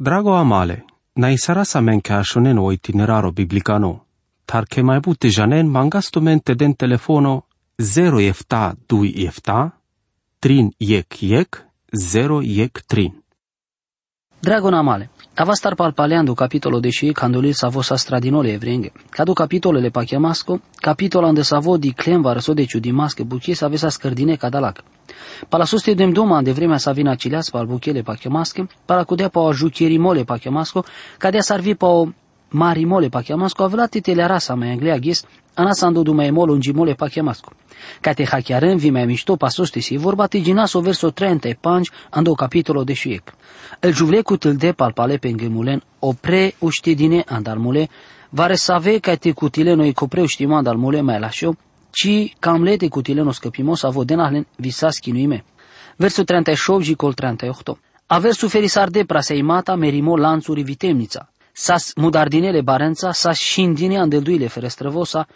Drago amale, na isara sa men ka shonen o itineraro biblicano, tar ke mai bute janen mangasto mente den telefono 0 efta 2 efta, trin yek yek, 0 yek trin. Drago namale, avastar palpaleando capitolo deși candolil savo sa stradinole evrenge. Cadu capitolele pa chiamasco, capitola ande savo di clemva răso de ciudimasche buchie sa avesa scărdine cadalac. Pala suste dem doma de vremea sa vina cileas pa al buchele pa chiamasche, pala cudea pa o juchierimole pa chiamasco, cadea sarvi pa o marimole pa chiamasco, avela titele rasa mai englea ghis, anasando du mai molo ungimole pa chiamasco. Cate hacchiarân vi mai mișto pa sostesi, vorba te ginaso verso 30 e panci ando capitolo de șiec. El juvlecu de palpale pe înghemulen, opre uștidine andalmule, vare save ca te cutile noi copre uștima andalmule mai lașo, ci cam le te cutile no scăpimos avo denahlen visas chinuime. Verso 38 și col 38. Aver suferi sarde praseimata merimo lanțuri vitemnița sas mudardinele barența, sas shindine andelduile ferestrăvosa,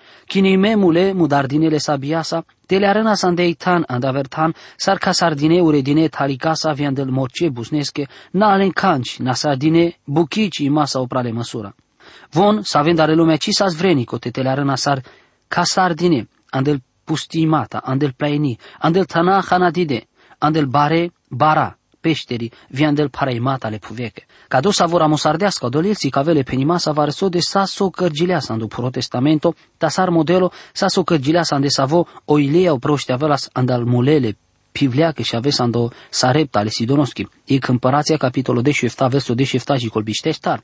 memule mudardinele sabiasa, tele arena sandeitan andavertan, sarca sardine uredine talicasa viandel morce busnesche, na alen canci, na sardine, buchici masa oprale măsura. Von, să avem dar lumea ci sas vrenico, te tele arena sar, ca sardine, andel pustimata, andel plaini, andel tana hanadide, andel bare, bara, peșterii, viandel paraimata le puveche. Cado savora mosardească, dolilții cavele penimasa varso de saso cărgileasa andu protestamento, tasar modelo saso cărgileasa ande savo o ilea o proște avelas andal mulele pivleacă și aveți ando sarepta ale sidonoschi. E câmpărația capitolul de șefta versul de șefta și colbiște star.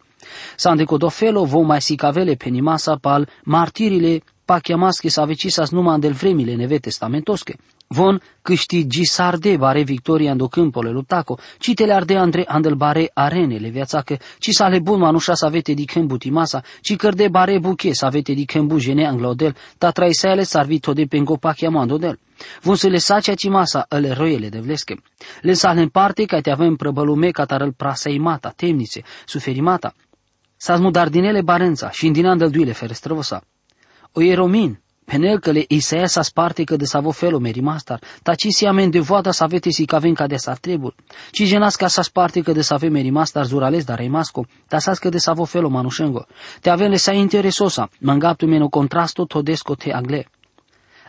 Sa ande codofelo vo mai si cavele penimasa pal martirile pa chiamasche sa vecisas numai andel vremile neve testamentosche. Von câștigi sarde bare victoria ando câmpole luptaco, citele arde andre andel bare arenele viațacă, ci sale bun manușa să avete di câmbu timasa, ci cărde bare buche să avete di câmbu jene anglodel, ta traisele sarvito de pengo pachiamando del. Von să le sacea masa ele roiele de vlesche. Le sale în parte ca te avem prăbălume catarăl praseimata, temnițe, suferimata, s-a mudardinele barența și indinandel duile ferestrăvosa. O eromin, Penelcăle Isaia sa sparte că de sa vo felo meri mastar, ta ci si amen de voada sa vete si caven ca de sa trebul. Ci genas ca sa sparte că de sa ve meri mastar zurales dar masco, ta sa că de sa vo felo manușengo. Te avem le sa interesosa, mangaptu meno contrasto todesco te agle.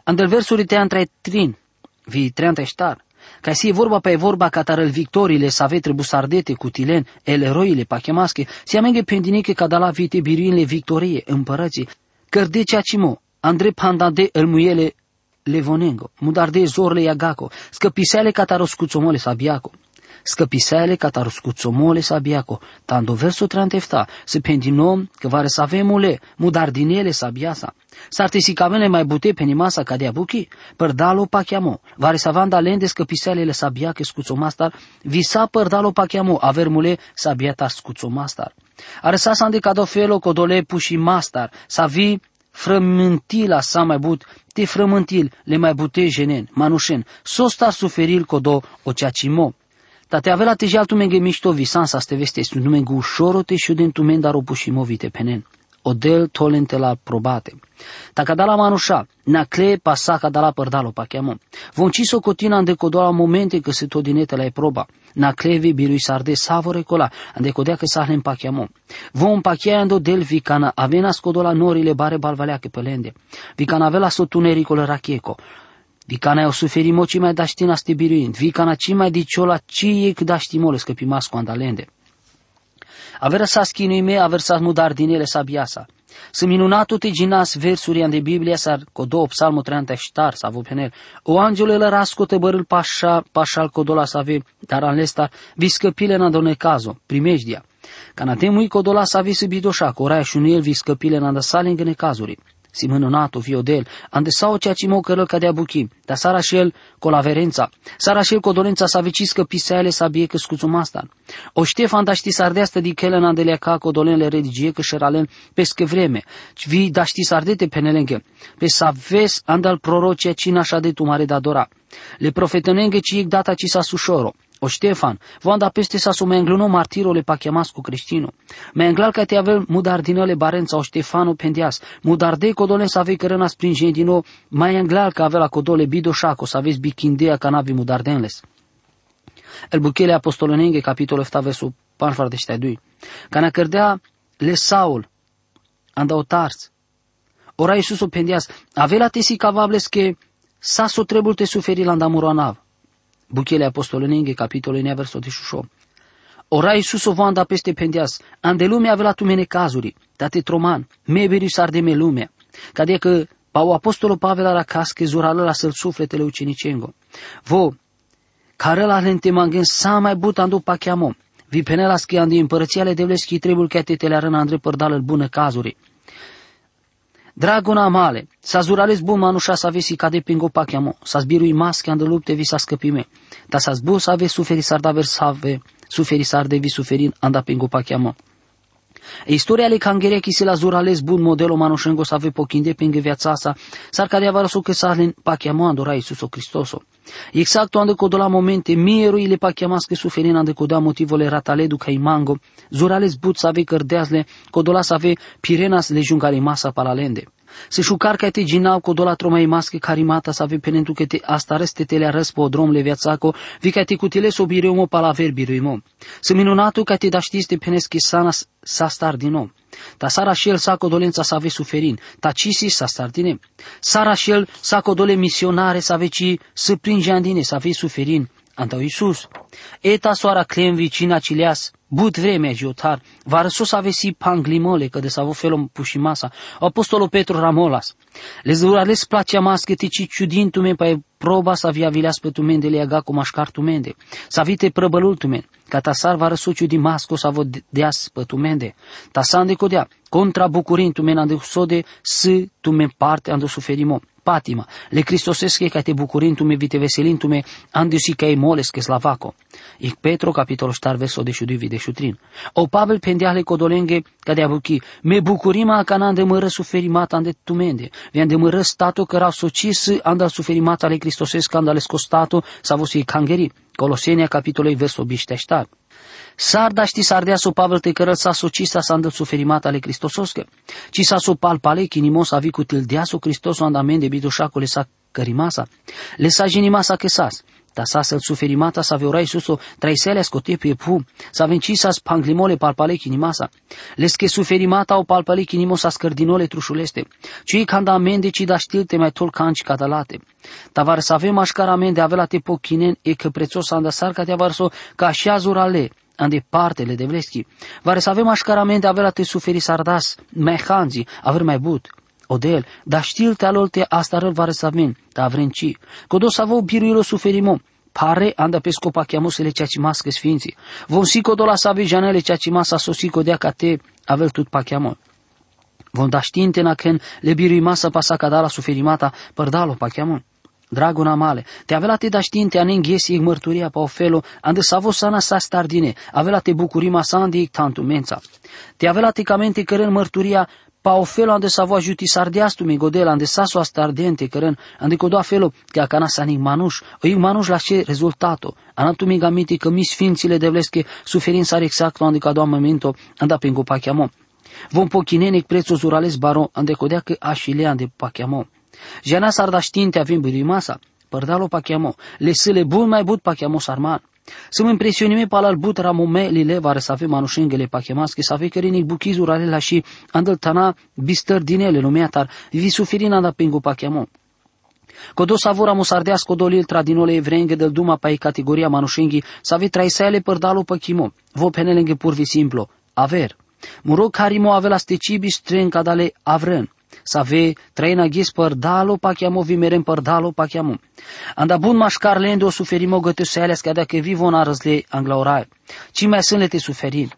Andel versuri te antra trin, vi treanta star, ca si vorba pe vorba catarel victoriile sa ve trebuș sardete cu tilen, el eroile pachemasche, si amenge pendiniche ca da la vite biruinle victorie, împărății, cărdecea cimo, Andrei Pandade el muiele levonengo, mudarde zorle iagaco, scăpisele cataroscuțomole sabiaco. Scăpisele cataroscuțomole sabiaco, tando verso trantefta, se pendinom că vare să avem mule, mudardinele sabiasa. Sartesicamele mai bute pe nimasa ca de abuchi, părdalo pachiamo, vare să vanda lende scăpiselele sabiache scuțomastar, visa părdalo pachiamo, aver mule sabiata scuțomastar. Arăsa să de felo codole puși mastar, să vii frământila sa mai but, te frământil le mai bute jenen, manușen, sosta suferil codo o ceacimo. Ta te avea la te jaltu menge mișto visan sa ste veste, sunt menge ușoro te șuden tu men dar o pușimo vite penen odel tolente la probate. Ta la manușa, na cle pasa la părdalo pa chiamo. Vonci so cotina ande codola momente că se todinete la e proba. Na clevi birui sarde savore cola, ande codea că sahlen pa chiamo. Vom pa ando del vicana avena scodola norile bare balvalea che pelende. Vicana avela sotunericol rachieco. Vicana o suferi moci mai daștina ste biruind. Vicana ci mai diciola ci ec daștimole scăpimasco andalende. Avere sa me, aver sa mudar dinele sabiasa. Să minunatul te ginas versuri de Biblia sar codo psalmul 30 ștar sa vopenel. O angele la rascote bărâl pașa, pașal codola sa ve, dar anlesta viscăpile na done cazo, primejdia. Cana temui codola sa vi subidoșa, coraia și el viscăpile na da sale în cazuri simănonato, viodel, ande sau ceea ce mă cărăl cadea buchi, dar sara și el colaverența, sara și el codorența sa veciscă piseale sa bie că scuțumastan. O Ștefan da ști sardeastă di kelen andelea ca codolenle religie că șeralen pescă vreme, vi da ști sardete penelenge, pe sa ves andal prorocia cina așa de tu mare da dora. Le profetănenge ci data ci sa sușoro, o Ștefan, vanda peste sa su mengluno martirole pa chiamascu creștino. Menglal ca te avel mudardinele barența o Ștefano pendias, mudarde codole să avei cărăna springendino, mai englal ca avea la codole bidoșaco să aveți bichindea ca navi mudardenles. El buchele apostolonenghe, capitolo 7, verso 42. Cana cărdea le Saul, andau tars. Ora Iisus o pendias, avea tesi cavables che sasso trebul te suferi la andamuro Buchele apostolonenghe, capitolo 9, verso 18. Ora Iisus o vanda peste pendias, ande lume avea tu mene cazuri, date troman, me veri de me lumea. Cadea că Pau apostolul Pavel la casche zurală la săl sufletele ucenicengo. Vo, care la lente mangen sa mai butandu pachiamo. Vi penela schiandi împărățiale de vleschi trebul că te le arăna andre părdală bună cazuri. Dragona male, sa zurales bun manușa să avesi cade pingo pachiamo, sa zbirui masche andă lupte vi sa scăpime, ta sa zbu să ave suferi sar da versave, suferi sar de vi suferin anda pingo pachiamo. Istoria le kangereki se la zurales bun modelo manoshengo sa ve pokinde penge viața sa, sar cadea varaso che sarlen pachiamo andora Isuso Cristoso. Exact ande codola momente mieru ile pachiamasche suferin ande coda motivole rataledu ca mango, zurales but sa ve cărdeasle, codola sa ve pirenas le jungare masa palalende. Se șucar ca te ginau cu dola tromai masche carimata să ave penentu că te astareste te le arăs pe drom le viațaco, vi ca te cutile so bireumo palaver bireumo. Se minunatu ca te da știți te peneschi sana sa star din nou. Ta sara și el sa dolența să ave suferin, ta cisi sa star din Sara și el sa dole misionare să ave ci să pringe andine să ave suferin. Antau Iisus. Eta soara clem vicina cileas, but vremea giotar, va răsos avesi panglimole, că de s-a avut felom pușimasa, apostolul Petru Ramolas. Les durales placea masche tici ciudintume pe proba sa via vileas pe tumende le aga cu mașcar tumende, sa vite prăbălul tumen, ca tasar va răsuciu di masco sa vă deas pe tumende, tasan de codea, contra bucurin tumen ande sode, s tumen parte ando suferimo patima, le Cristosesche ca te bucurintume vite veselintume, andiusi ca e moles che slavaco. Ich Petro capitolo star verso de șudui vide șutrin. O Pavel pendeale codolenge ca de abuchi, me bucurima ca n-am de mără suferimata ande tumende, vi-am de mără stato că rau socis anda suferimata le Cristosesc anda le scostato sa vosi cangeri. Colosenia capitolei verso bișteștar. Sarda ști sardea so Pavel te cărăl sa so cista sa andă suferimata ale Cristososcă. Ci sa so palpale kinimos avi cu tildea so Cristoso andamende bitoșacole sa cărimasa. Le sa genimasa sas. Ta sa să suferimata sa veorai suso traisele scote pe pu, sa venci sa spanglimole palpale kinimasa. Les che suferimata o palpale kinimosa scărdinole trușuleste. Ci canda amende ci da știlte mai tol canci cadalate. Ta var să avem așcaramende avea te pochinen e că prețos andasar ca te avarso ca așa zurale ande partele de vleschi. Vare să avem așcaramente avea te suferi sardas, mai hanzi, aver mai but. Odel, da știl te alolte asta răl vare să avem, da avrenci. Codo să avem biruilo suferimo, pare anda pe scopa chiamosele ceea ce mască sfinții. Vom si codo la savi janele ceea ce masa sosi codea ca te avel tut pa chiamon. Vom da știinte na ken le birui masa pasa cadala suferimata părdalo pa chiamon. Dragona male, te avea te da știinte a nenghesi mărturia pa ofelo, ande savo sana sa stardine, avea te bucurima sa ande tantu mența. Te avea te camente cărân mărturia pa ofelo ande savo ajuti sardiastu mi godel ande saso astardente cărân, ande codoa felo che a cana sa manuș, o ig manuș la ce rezultato, anatu mi gamiti că mi sfințile de vlesche suferin sar exacto ande ca doa momento, anda pengo pa chiamo. Vom pochinenec prețul zurales baro, ande codea că așile ande pa chiamo. Jana sardashtin te avem masa, părdalo pachiamo, le sile bun mai but pachiamo sarman. Să mă impresionime pal al but ramome lile vare să avem manușengele pachemas, că să avem cărinic buchizuri la și andăl tana bistăr din ele lumeatar, vi suferina da pingu pachiamo. Codo savora musardeas codolil tradinole evrenge del duma pai categoria manușenghi, să ave traisele părdalo pachimo, vo penelenge purvi simplo, aver. Muro carimo avela stecibi stren cadale avren. Save treina gis per dalo pachiamo vimeren per dalo pachiamo. Anda bun mașcar lendo suferimo găte seles că dacă vivo na răzle anglaurai. Ci mai sunt lete suferin.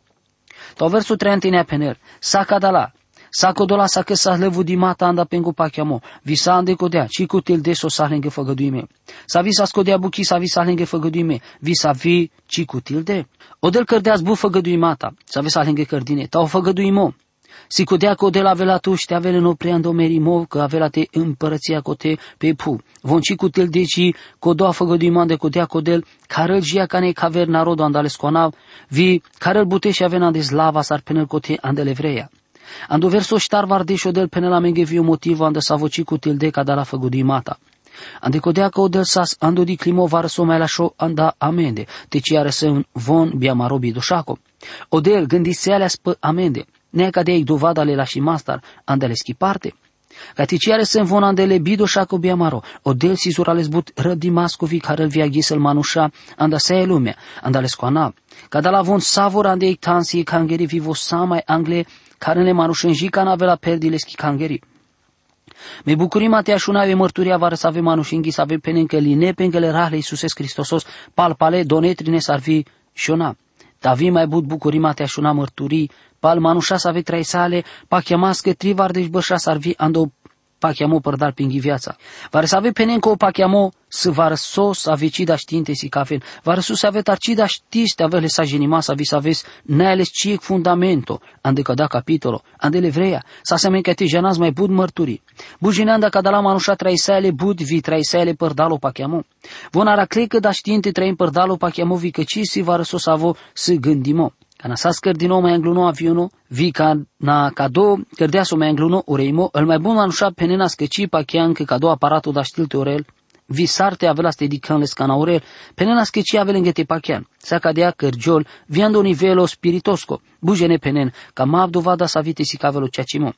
To versul 30 pener. Sa cadala. Sa codola sa că sa levu di mata anda pengu pachiamo. Visa ande codea. Ci cu til deso sa lenge făgăduime. Sa visa scodea buchi sa visa lenge făgăduime. Visa vi ci cu til de. Odel cărdeaz bu făgăduimata. Sa visa lenge cărdine. Ta o făgăduimo. Si codea de la vela tu știa vele no preando merimo că avea te împărăția cote pe pu. Vonci cu tel deci codoa făgădui mande codea codel carel jia cane caver narodo andale sconav vi carel bute și avea de slava sar penel cote andele vreia. Ando verso ștar vardeșo del penela menge viu motivo anda sa voci cu tel de ca da la făgădui mata. Ande codea că odel sas ando di climo varso mai lascio anda amende, te ci are să von biamaro bidoșaco. Odel gândisealea spă amende, nea cadei dovada le lași mastar, andele schiparte. Gaticiare se von andele bido șaco biamaro, odel si zurales but rădi mascovi care îl via ghisel manușa, anda se lumea, andale scoana. Cada la von savor ande tansi kangeri vivo samai angle, care ne manușenji canavela perdile schi kangeri. Me bucurim atea șunave mărturia vară să avem anușinghi, să avem penencă line, penkele rahle Iisuses Hristosos, palpale, donetrine sarvi șona. Davi mai but bucurim atea șuna mărturii, pal manușa să ave trai sale, pa chemască trivar deci bășa sarvi ando pachiamo per dar pinghi viața. Var să ave penenco pachiamo să var sos avecida știinte si cafen. Var să se ave tarcida știste avele sa genima să vi să aveți neales ciec fundamento. Ande da capitolo, ande levreia, să se mencă te janas mai bud mărturii. Bujineanda cada la manușa traisele bud vi traisele per dalo pachiamo. Von ara clecă da știinte traim per dalo pachiamo vi că ci si var sos avo să gândimo. Kana sas no mai angluno aviono, vi ca na cado cărdeaso mai angluno ureimo, el mai bun manușa penena skeci pa chian că cado aparatul da știlte orel, vi sarte avela ste di canles cana orel, penena skeci avele ngete pa chian, sa cadea cărgiol, viando nivelo spiritosco, bujene penen, ca ma dovada sa vite si cavelo ceacimo.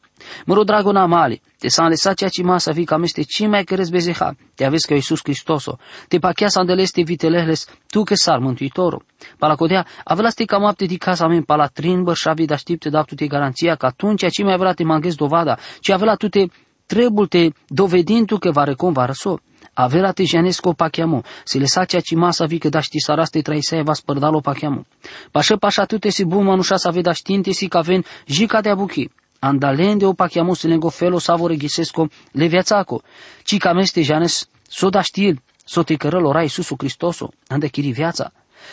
Măro drago na mali, te s-a lăsat ceacima să vi cam este ci mai cărez bezeha, te aveți că Iisus Hristoso, te pachea să andeleste vitelehles, tu că sar mântuitorul. Palacodea, avea ste cam apte di casa mea palatrin, bă, șavi, dar știp te da tu te garanția că atunci ce mai avea te manghez dovada, ci avea tu te trebul te dovedindu că va recon va răso. Avea te janesco pachiamo, se le sacia ci masa vi că da ști saraste traisea va spărdalo pachiamo. Pașă pașa tu te si bun manușa să veda știinte si că aven jica de abuchi. Andalende o pachiamo se lengo felo savore ghisesco le viațaco. Ci cam este janes so da știl, so te cărăl ora Iisusu Hristoso, ande chiri viața.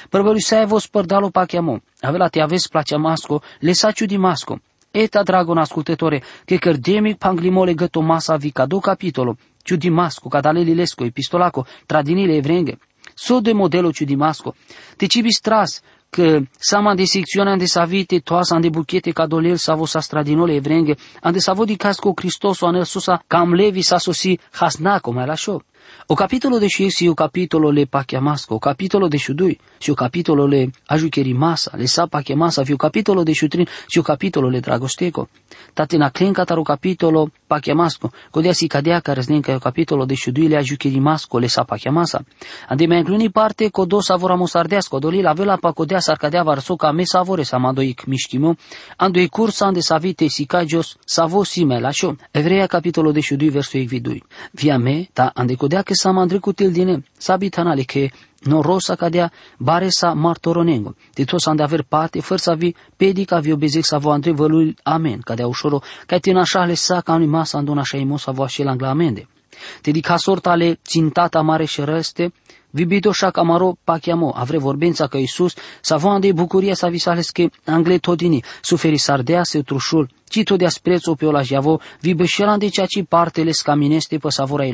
Prăvăluisaevo spărdalo pachiamo, avela te aveți placea masco, le saciu di masco. Eta, dragon ascultătore, che cărdemic panglimole găto masa vi do capitolo, ciu di masco, cadalelilesco, epistolaco, tradinile evrenghe. So de modelo ciu di masco, te cibi stras, că sama de secțiune ande savite toasa ande buchete cadolel savo sa stradinole evrenghe, ande savo di casco Cristoso anel susa cam levi sa sosi hasnaco mai la show. O capitolo de și o capitolo le pachiamasco, o capitolo de șudui, și o capitolo le ajucheri masa, le sa pachiamasa, fi o capitolo de șutrin, și o capitolo le dragosteco. Tate na clenca taru capitolo pachiamasco, codea si cadea care znenca o capitolo de șudui le ajucheri masco, le sa pachiamasa. Ande mai incluni parte codo savora mosardeasco, doli la vela pa codea sar cadea varso ca me savore sa madoic mișchimo, ando e cursa ande savite si cagios savo sime la șo. Evreia capitolo de șudui verso vidui. Via me, ta ande codea che sa mandricutil dine, sabitanale che no rosa cadea bare sa martoronengo. De to de aver parte, făr să vi pedica vi obezec să vă andre vălui amen, cadea ușoro, ca tin așa le sa ca unui masa andon așa imo să vă așa la amende. Te dica sorta le țintata mare și răste, Vibito așa camaro pachiamo, avre vorbența că Iisus, să vă ande bucuria să vi sales că angle todini, suferi sardea se trușul, ci to de asprețo pe ola javo, vi bășelan de ceea ce partele scamineste pe savora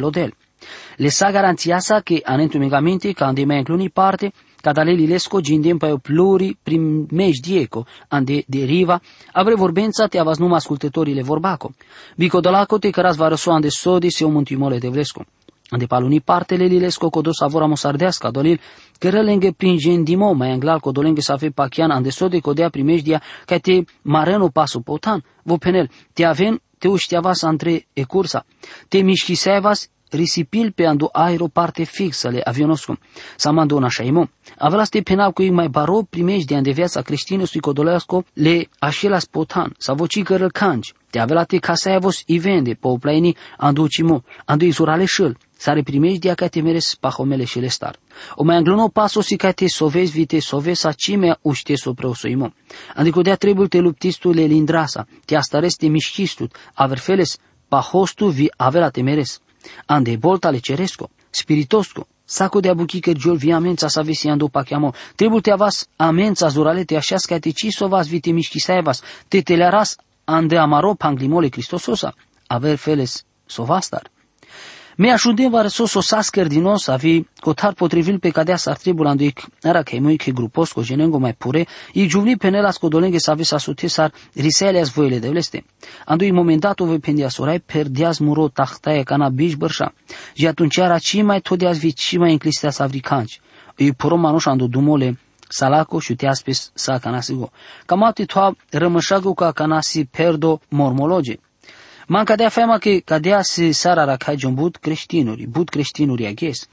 ilodel. Le sa garantiasa che anentumegamente cande mai incluni parte cada le lilesco gindem pe pluri primești dieco, ande deriva, avre vorbența te avas numai ascultătorile vorbaco. Vico dolaco te căras varăso ande sodi se o muntimole de vlesco. Ande paluni partele lilesco codo savora mosardeasca dolil, cărălenghe prin gendimo mai anglal codolenghe să ave pachian ande sodi codea primeștia ca te mareno pasu potan, vo penel, te aven te uștiavas antre e cursa, te mișchisevas risipil pe ando aero parte fixă le avionoscu. Sa mandona šaimo. Avela ste penal cu mai baro primești de ande viața creștină sui codoleasco le așela spotan, sa voci cărăl canci. Te avela te casa vos i vende, po plaini andu cimo, andu izurale șăl. Sare primești de ca te meres pahomele și le star. O mai anglono paso si ca te sovezi vite sovezi sa cime uște sopra soimo. Adică dea trebuie te luptistu le lindrasa, te astareste mișchistut, averfeles pahostu vi avela te meres ande boltale ceresco, spiritosco, saco de abuchi che giol vi amenza sa vesi ando pachiamo, trebuie te avas amenza zurale te așa ca te ciso vas vite mișchi saevas, te telearas ande amaro panglimole Cristososa, aver feles sovastar. Me ajudem va so so dinos avi cotar potrivil pe cadea s-ar trebui anduic era che moi che grupos co genengo mai pure i giuvni penela scodolenghe sa sa sute sar risele as voile de leste andui momentato ve pendia sorai per dias muro tahta e cana biș bărșa. Și atunci era ci mai tot dias vi ci mai înclistea sa vricanci i puro manuș andu dumole salako shutiaspis sa kanasigo kamati thwa rămășagu ca kanasi perdo mormologe Man cadea fama că cadea se sara rakai bud creștinuri, bud creștinuri aghes.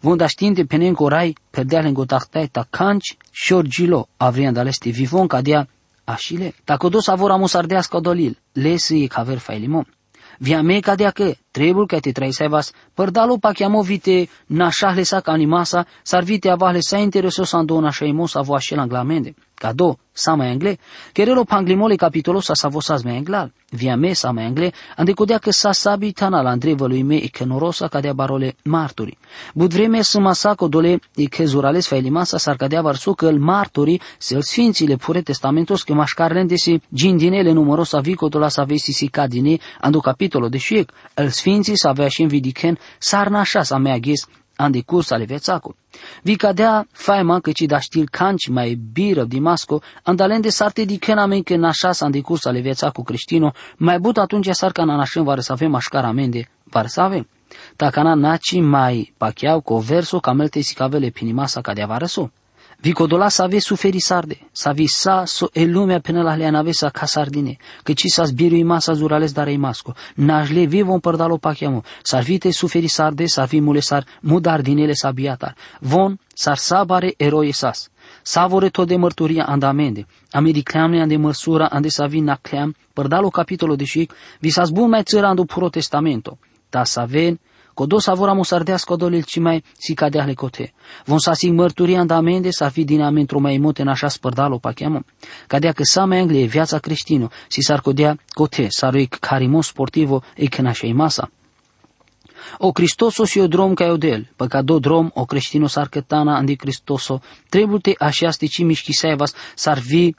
Vonda știinte penen corai, perdea lengo tahtai ta canci, șorgilo, avrian daleste vivon cadea așile. Ta codos avora musardească dolil, lesi e caver failimon. Via me cadea că, trebuie că te trai saivas, părdalo pa chiamo vite nașahle sa canimasa, sarvite avahle sa interesos ando nașaimos avo așel anglamende. Cado, sama angle, querelo panglimole capitolo sa savosas me anglal, via me sama angle, ande codea că sa sabi tana la lui me e că norosa cadea barole martori. Bud vreme să masaco dole e că zurales failimasa sar cadea varsu că martori se sfințile pure testamentos că mașcar si gindinele numerosa vico dola sa vesi si cadine, ando capitolo de șiec, el sfinții sa avea și învidichen, sar nașa sa mea ghes, ande cursa le vețaco. Vi cadea faima că ci da știl canci mai biră di masco, andalende sarte di men că nașas ande cursa le vețaco creștino, mai but atunci sar ca nanașân vare să avem așcar amende, vare să avem. Takana naci mai pacheau cu verso camelte si cavele pinimasa cadea vare so. Vicodola să ave suferi sarde, să avi sa so e lumea până la leana sa ca sardine, că ci sa zbirui masa zurales darei masco, le vivo un părdalo pachiamo, sar vite suferi sarde, sar vi mule sar mudar dinele sa biatar, von sar sabare eroi sas. Savore tot de mărturia andamende, americleamne ande măsura ande sa vi nacleam, părdalo capitolo de șic, vi sa zbun mai țăra andu protestamento, ta sa ven, Codos avora musardească dolil ci mai si cadea le cote. Von sa sig mărturia andamende sa fi din amentro mai mote nașa spărdalo pacheamă. Cadea că sa mai anglie viața creștino si s-ar codea cote, s-ar carimo sportivo e că nașa masa. O Cristoso si o drom ca odel, păca do drom o creștino s-ar cătana andi Cristoso, trebuie te așa stici mișchi s-ar vi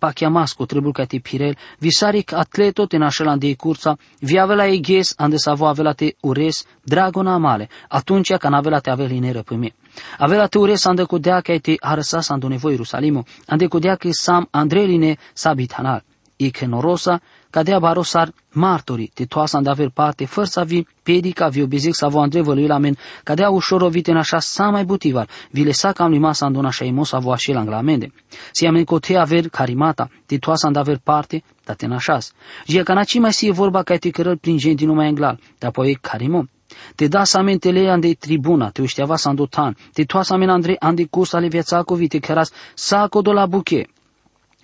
pa chiamasco trebuie ca te pirel, visaric atleto te nașelan de cursa, vi avela e ghes ande savo avela te ures, dragona male, atunci ca n-avela te avela ineră pe mine. Avela te ures ande cu dea ca te arăsas ando nevoi Ierusalimo, ande cu dea că sam andreline sabitanal, e că norosa, cadea barosar martori, te toasa de aver parte, fără să vi pedica, vi obizic să vă andrevă lui lamen, cadea ușor ovite în așa sa mai butivar, vi lesa cam lima să andona și imo să vă așel anglamende. Si amen cote aver carimata, te toasa de aver parte, da te nașas. Și ca naci mai si e vorba ca te cărăl prin gente numai englal, de apoi carimo. Te da sa mentele ande tribuna, te ușteava sa andotan, te toasa men andre ande cursa le viața cu vite căras, saco do la buche,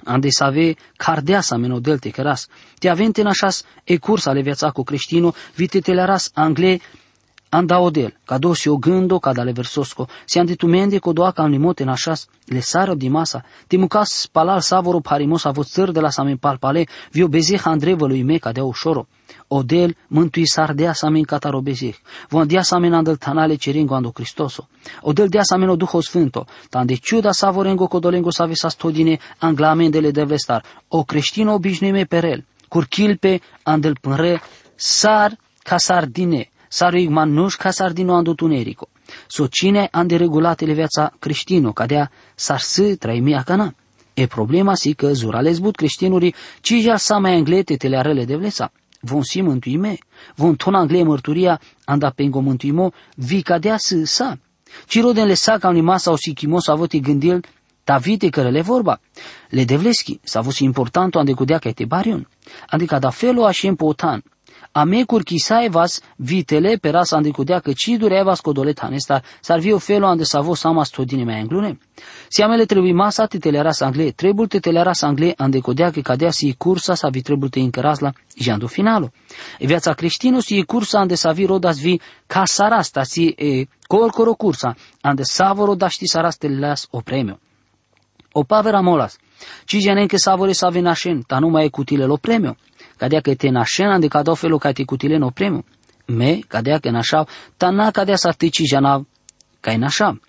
ande să ave cardeasa menodelte căras. Te avente nașas e cursa le viața cu creștino, vite te ras angle anda odel, ca dosi o gândo, ca dale versosco, si ande tu mende co doa ca limote nașas, le sară di masa, te mucas palal savoro parimos avut țăr de la samen palpale, vio bezeh andrevă lui me ca de ușoro. Odel mântui sar de asamen cataro bezeh, von de asamen andel tanale ceringo ando Cristoso. Odel de asamen o Duho Sfânto, tan de ciuda savorengo codolengo savesas todine anglamendele de vestar, o creștino obișnuime perel, curchilpe andel pânre, sar ca sardine, Saru manuș ca sardino ando tunerico. So cine ande regulatele viața creștino, cadea sar să traimia cana. E problema si că zurales but creștinurii, ci ja sa mai anglete te le arele de vlesa. Von si mântuime, von ton angle mărturia, anda pengo mântuimo, vi cadea să sa. Ci roden le sa ca unima sau si chimo să avute gândil, ta vite că le vorba. Le devleschi, s-a fost important ande cudea ca te barion. Adică da felo așa important, amecur vas vitele peras ande kudea că ci durevas codolet hanestar sar vio felo ande savo sama stodine mai anglune. Si amele trebuie masa ras angle, trebuie ras angle ande codea că cadea si cursa sa vi trebuie te incăras la jando finalo. E viața creștino si cursa ande sa vi rodas vi ca sarasta si e corcoro cursa ande savoro da ști saraste las o premio. O pavera molas. Ci genen că savore sa venașen, ta nu mai e cutile lo premio cadea că te nașena de cadau felul ca te cutile no premu. Me, cadea că nașau, ta na cadea sa tici jana ca e nașa.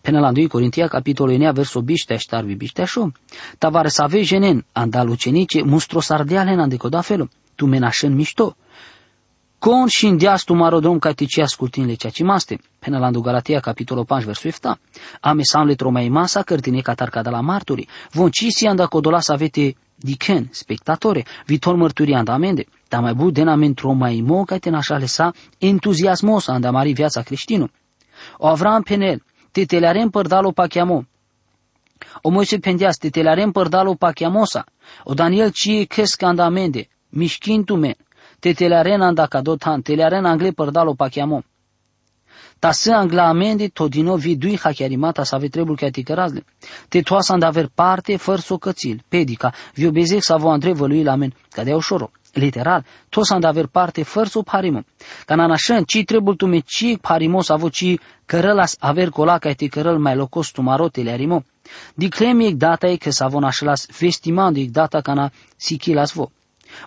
Până la 2 Corintia, capitolul 9, versul biște aștar biște așa. Ta vare să aveți jenen, andalucenice, mustro sardeale în andecoda felul. Tu menașen mișto. Con și în tu marodrom ca te ce ascultin le ceea ce maste. Până la Galatia, capitolul 5, versul 7. Ame sam le tromai masa cărtine catar ca de la marturi. Von ci si anda codola să avete diken, spectatore, vitor mărturii andamende. Dar mai bun den amen tromai mo ca te nașa lesa entuziasmos andamari viața creștină. O Avram penel, te telarem părdalo pachiamo. O Moise pendias, te telarem părdalo pachiamosa. O Daniel ci cresc andamende, mișchintu men te telearen anda kadotan, telearen angle părdalo pachiamo. Ta se angla amendi to dino vidui hachiarimata sa ve trebul che ti cărazle. Te toasa and aver parte făr socățil, pedica, vi bezec sa vo andre vălui la men, ca de ușoro. Literal, toți am de aver parte fără sub harimă. Ca în anașân, ci trebuie tu me ci harimos avo ci cărălas aver cola ca te cărăl mai locos tu marotele arimo. Di cremi data e că sa von așelas vestimando data ca na sikilas vo.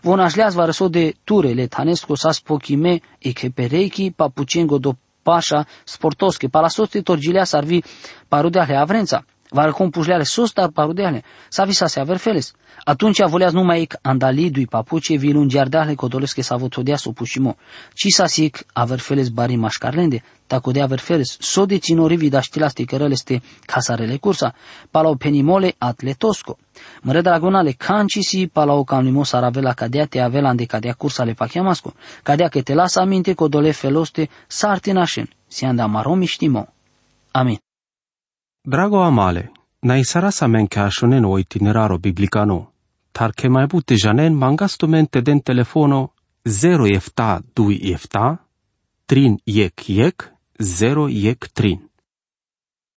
Vonažljas varso de turele tanesko sa spokime e che perechi papucengo do pașa sportoske, pa la soste torgilea sarvi parudeale avrența, var compușleale sostar parudeale, sa visa se averfeles. Atunci voleați numai ec andalidui papuce vi lungiardeale codolesc că s-a votodea supușimo, ci sa sic averfeles bari mașcarlende, tako de averfeles, so de ținorivi da știlaste cărăleste casarele cursa, palau penimole atletosco. Măre dragonale cancisi palau camnimo saravela cadea te avela de cadea cursa le pachiamasco, cadea că te lasă aminte codole feloste sartinașen, si anda maromi știmo. Amin. Drago amale, naisarasa menkäshonen o itineraro biblicano, tarke mai bute janen mangastumente den telefono 0 efta 2 efta, trin yek yek, 0 yek trin.